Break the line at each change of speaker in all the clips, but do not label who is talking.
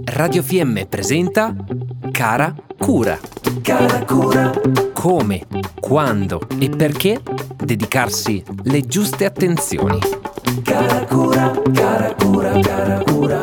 Radio FM presenta Cara Cura. Cara Cura. Come, quando e perché dedicarsi le giuste attenzioni. Cara Cura, cara Cura, cara Cura.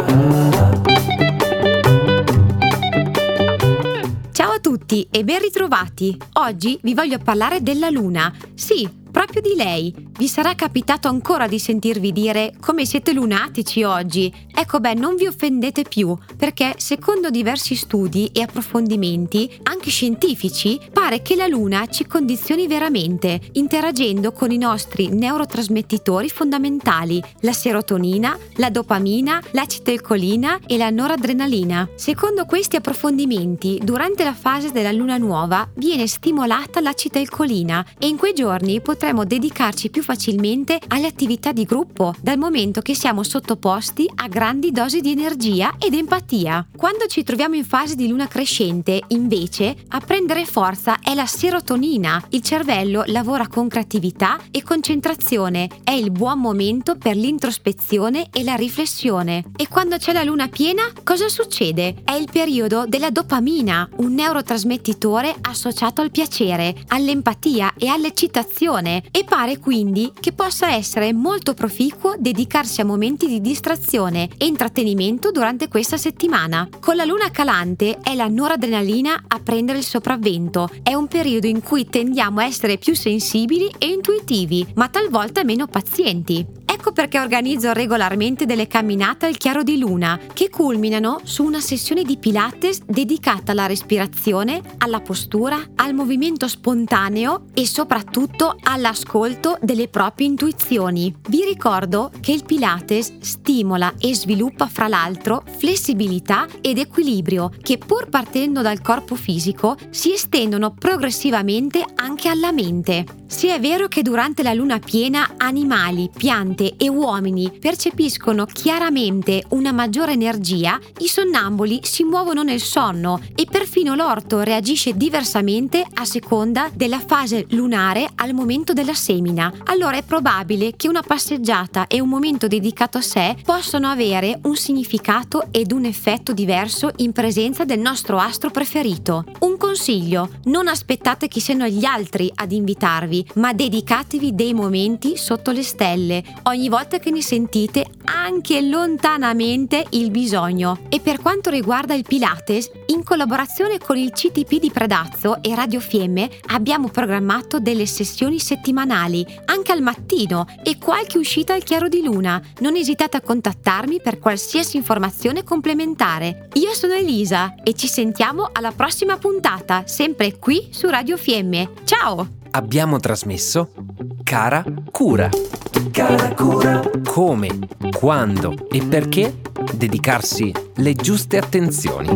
Ciao a tutti e ben ritrovati. Oggi vi voglio parlare della Luna. Sì, proprio di lei. Vi sarà capitato ancora di sentirvi dire come siete lunatici oggi? Ecco beh, non vi offendete più, perché secondo diversi studi e approfondimenti, anche scientifici, pare che la Luna ci condizioni veramente, interagendo con i nostri neurotrasmettitori fondamentali, la serotonina, la dopamina, l'acetilcolina e la noradrenalina. Secondo questi approfondimenti, durante la fase della Luna nuova viene stimolata l'acetilcolina e in quei giorni potremo dedicarci più facilmente alle attività di gruppo, dal momento che siamo sottoposti a grandi dosi di energia ed empatia. Quando ci troviamo in fase di luna crescente, invece, a prendere forza è la serotonina. Il cervello lavora con creatività e concentrazione. È il buon momento per l'introspezione e la riflessione. E quando c'è la luna piena, cosa succede? È il periodo della dopamina, un neurotrasmettitore associato al piacere, all'empatia e all'eccitazione. E pare quindi che possa essere molto proficuo dedicarsi a momenti di distrazione e intrattenimento durante questa settimana. Con la luna calante è la noradrenalina a prendere il sopravvento. È un periodo in cui tendiamo a essere più sensibili e intuitivi, ma talvolta meno pazienti. Perché organizzo regolarmente delle camminate al chiaro di luna, che culminano su una sessione di Pilates dedicata alla respirazione, alla postura, al movimento spontaneo e soprattutto all'ascolto delle proprie intuizioni. Vi ricordo che il Pilates stimola e sviluppa fra l'altro flessibilità ed equilibrio che pur partendo dal corpo fisico si estendono progressivamente anche alla mente. Se è vero che durante la luna piena animali, piante e uomini percepiscono chiaramente una maggiore energia, i sonnambuli si muovono nel sonno e perfino l'orto reagisce diversamente a seconda della fase lunare al momento della semina. Allora è probabile che una passeggiata e un momento dedicato a sé possano avere un significato ed un effetto diverso in presenza del nostro astro preferito. Un consiglio, non aspettate che siano gli altri ad invitarvi, ma dedicatevi dei momenti sotto le stelle. Ogni ogni volta che ne sentite anche lontanamente il bisogno. E per quanto riguarda il Pilates, in collaborazione con il CTP di Predazzo e Radio Fiemme abbiamo programmato delle sessioni settimanali, anche al mattino e qualche uscita al chiaro di luna. Non esitate a contattarmi per qualsiasi informazione complementare. Io sono Elisa e ci sentiamo alla prossima puntata, sempre qui su Radio Fiemme. Ciao!
Abbiamo trasmesso Cara Cura. Cara Cura. Come, quando e perché dedicarsi le giuste attenzioni.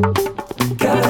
Cara